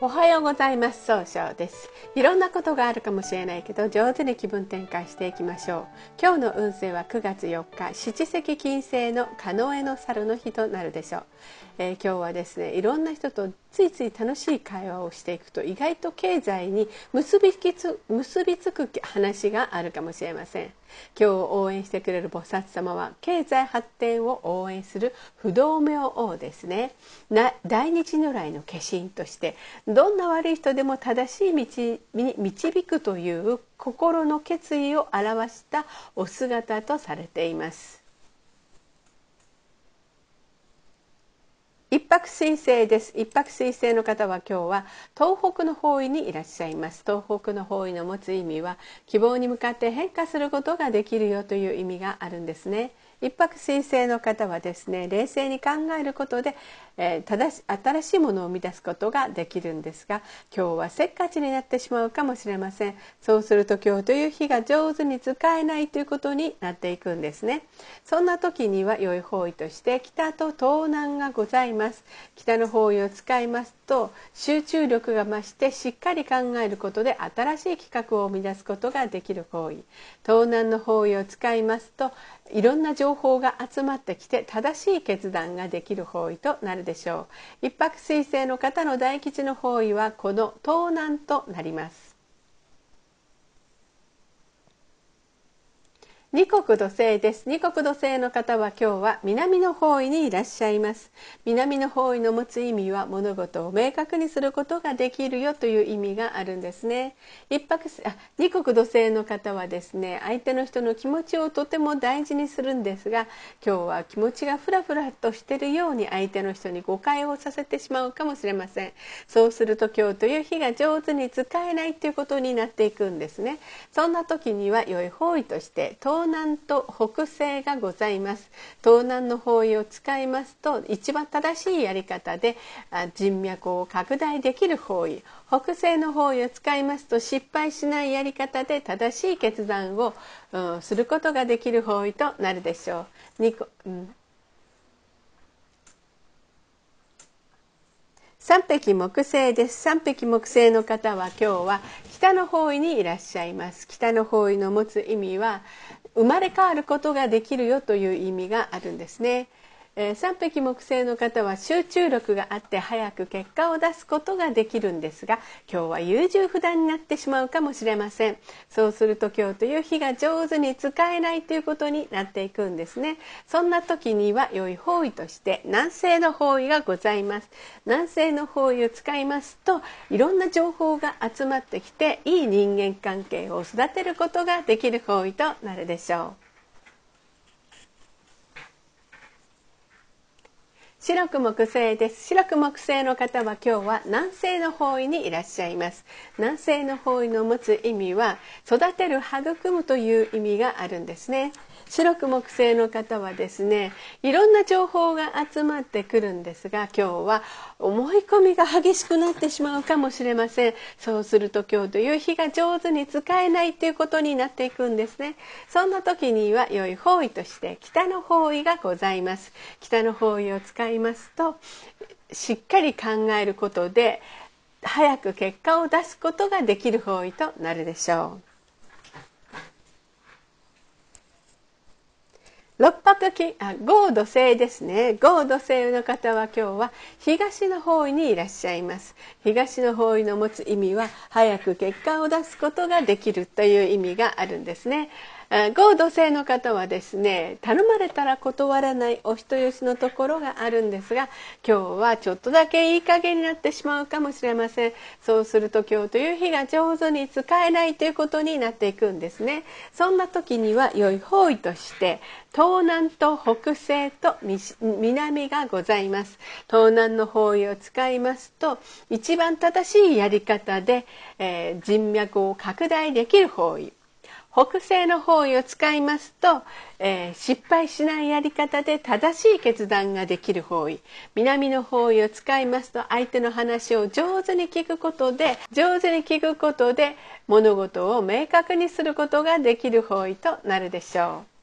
おはようございます。総称です。いろんなことがあるかもしれないけど上手に気分転換していきましょう。今日の運勢は9月4日七石金星のノエの猿の日となるでしょう、えー、今日はですねいろんな人とついつい楽しい会話をしていくと意外と経済に結びつ結びつく話があるかもしれません。今日応援してくれる菩薩様は経済発展を応援する不動明王ですね。大日如来の化身としてどんな悪い人でも正しい道に導くという心の決意を表したお姿とされています。一泊水星です。一泊水星の方は今日は東北の方位にいらっしゃいます。東北の方位の持つ意味は希望に向かって変化することができるよという意味があるんですね。一泊水星の方はですね冷静に考えることで、えー、正し新しいものを生み出すことができるんですが今日はせっかちになってしまうかもしれません。そうすると今日という日が上手に使えないということになっていくんですね。そんな時には良い方位として北と東南がございます。北の方位を使いますと集中力が増してしっかり考えることで新しい企画を生み出すことができる方位。東南の方位を使いますといろんな情報が集まってきて正しい決断ができる方位となるでしょう。一泊水星の方の大吉の方位はこの東南となります。二国土星です。二国土星の方は今日は南の方位にいらっしゃいます。南の方位の持つ意味は物事を明確にすることができるよという意味があるんですね。一泊あ二国土星の方はですね相手の人の気持ちをとても大事にするんですが今日は気持ちがふらふらとしているように相手の人に誤解をさせてしまうかもしれません。そうすると今日という日が上手に使えないということになっていくんですね。そんな時には良い方位として東東南と北西がございます。東南の方位を使いますと一番正しいやり方で人脈を拡大できる方位。北西の方位を使いますと失敗しないやり方で正しい決断を、うん、することができる方位となるでしょう。うん。三匹木星です。三匹木星の方は今日は北の方位にいらっしゃいます。北の方位の持つ意味は生まれ変わることができるよという意味があるんですね。えー、三匹木星の方は集中力があって早く結果を出すことができるんですが今日は優柔不断になってしまうかもしれません。そうすると今日という日が上手に使えないということになっていくんですね。そんな時には良い方位として南西の方位がございます。南西の方位を使いますといろんな情報が集まってきていい人間関係を育てることができる方位となるでしょう。白く木星です。白く木星の方は今日は南西の方位にいらっしゃいます。南西の方位の持つ意味は育てる育むという意味があるんですね。白く木星の方はですねいろんな情報が集まってくるんですが今日は思い込みが激しくなってしまうかもしれません。そうすると今日という日が上手に使えないということになっていくんですね。そんな時には良い方位として北の方位がございます。北の方位を使いますとしっかり考えることで早く結果を出すことができる方位となるでしょう。六白金あ合土星ですね。合土星の方は今日は東の方位にいらっしゃいます。東の方位の持つ意味は早く結果を出すことができるという意味があるんですね。合同性の方はですね頼まれたら断らないお人よしのところがあるんですが今日はちょっとだけいい加減になってしまうかもしれません。そうすると今日という日が上手に使えないということになっていくんですね。そんな時には良い方位として東南と北西と南がございます。東南の方位を使いますと一番正しいやり方で、えー、人脈を拡大できる方位。北西の方位を使いますと、えー、失敗しないやり方で正しい決断ができる方位南の方位を使いますと相手の話を上手に聞くことで上手に聞くことで物事を明確にすることができる方位となるでしょう。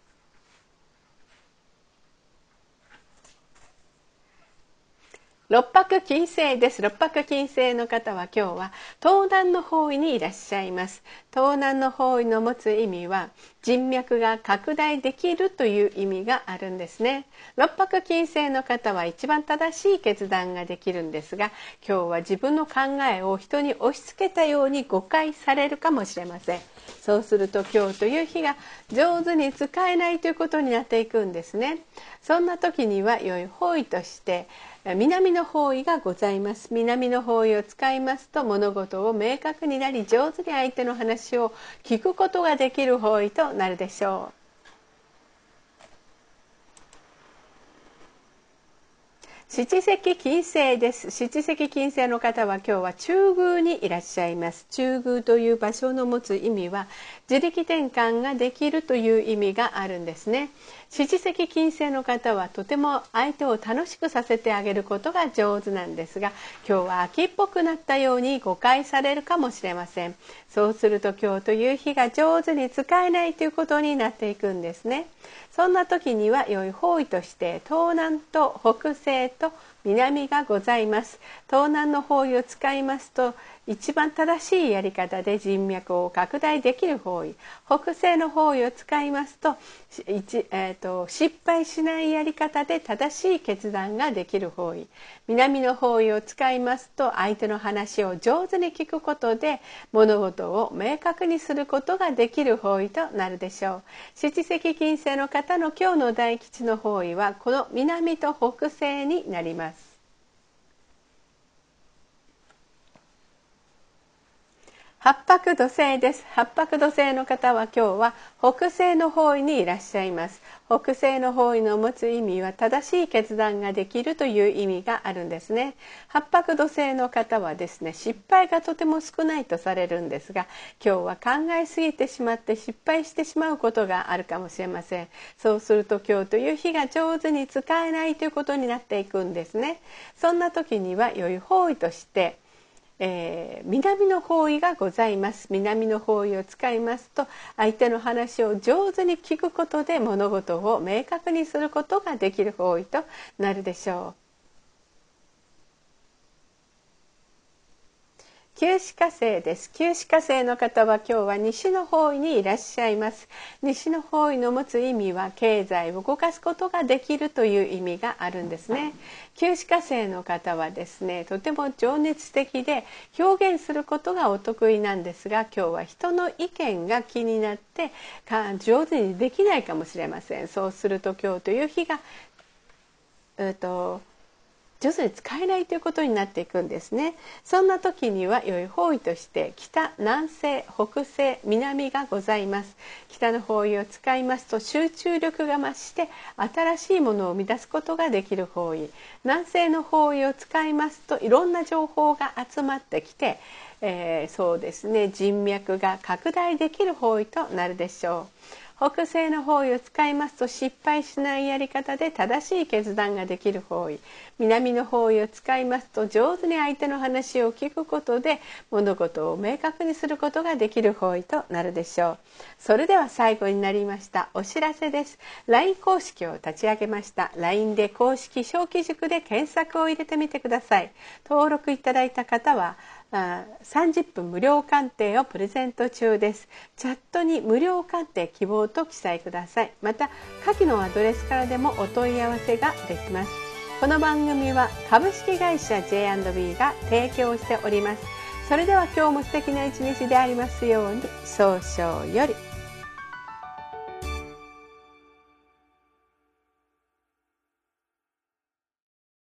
六白金星です。六白金星の方は今日は東南の方位にいらっしゃいます。東南の方位の持つ意味は人脈が拡大できるという意味があるんですね。六白金星の方は一番正しい決断ができるんですが、今日は自分の考えを人に押し付けたように誤解されるかもしれません。そうすると今日という日が上手に使えないということになっていくんですね。そんな時には良い方位として南の方位がございます南の方位を使いますと物事を明確になり上手に相手の話を聞くことができる方位となるでしょう。七石金星です。七石金星の方は今日は中宮にいらっしゃいます。中宮という場所の持つ意味は自力転換ができるという意味があるんですね。七石金星の方はとても相手を楽しくさせてあげることが上手なんですが今日は秋っぽくなったように誤解されるかもしれません。そうすると今日という日が上手に使えないということになっていくんですね。そんな時には良い方位として東南と北西と南がございます。東南の方位を使いますと一番正しいやり方で人脈を拡大できる方位北西の方位を使いますと,、えーと、失敗しないやり方で正しい決断ができる方位。南の方位を使いますと相手の話を上手に聞くことで物事を明確にすることができる方位となるでしょう。七石金星の方の今日の大吉の方位はこの南と北西になります。八白土星です。八白土星の方は今日は北西の方位にいらっしゃいます。北西の方位の持つ意味は正しい決断ができるという意味があるんですね。八白土星の方はですね失敗がとても少ないとされるんですが今日は考えすぎてしまって失敗してしまうことがあるかもしれません。そうすると今日という日が上手に使えないということになっていくんですね。そんな時には良い方位としてえー、南の方位がございます南の方位を使いますと相手の話を上手に聞くことで物事を明確にすることができる方位となるでしょう。旧歯科生です。旧歯科生の方は今日は西の方位にいらっしゃいます。西の方位の持つ意味は経済を動かすことができるという意味があるんですね。旧歯科生の方はですねとても情熱的で表現することがお得意なんですが今日は人の意見が気になって上手にできないかもしれません。そうすると今日という日がえっと上手に使えないということになっていくんですね。そんな時には良い方位として北南西北西南がございます。北の方位を使いますと集中力が増して新しいものを生み出すことができる方位。南西の方位を使いますといろんな情報が集まってきて、えー、そうですね。人脈が拡大できる方位となるでしょう。北西の方位を使いますと失敗しないやり方で正しい決断ができる方位。南の方位を使いますと上手に相手の話を聞くことで物事を明確にすることができる方位となるでしょう。それでは最後になりました。お知らせです。LINE 公式を立ち上げました。LINE で公式小規塾で検索を入れてみてください。登録いただいた方は30分無料鑑定をプレゼント中です。チャットに無料鑑定希望と記載ください。また下記のアドレスからでもお問い合わせができます。この番組は株式会社 J&B が提供しております。それでは今日も素敵な一日でありますように早々より。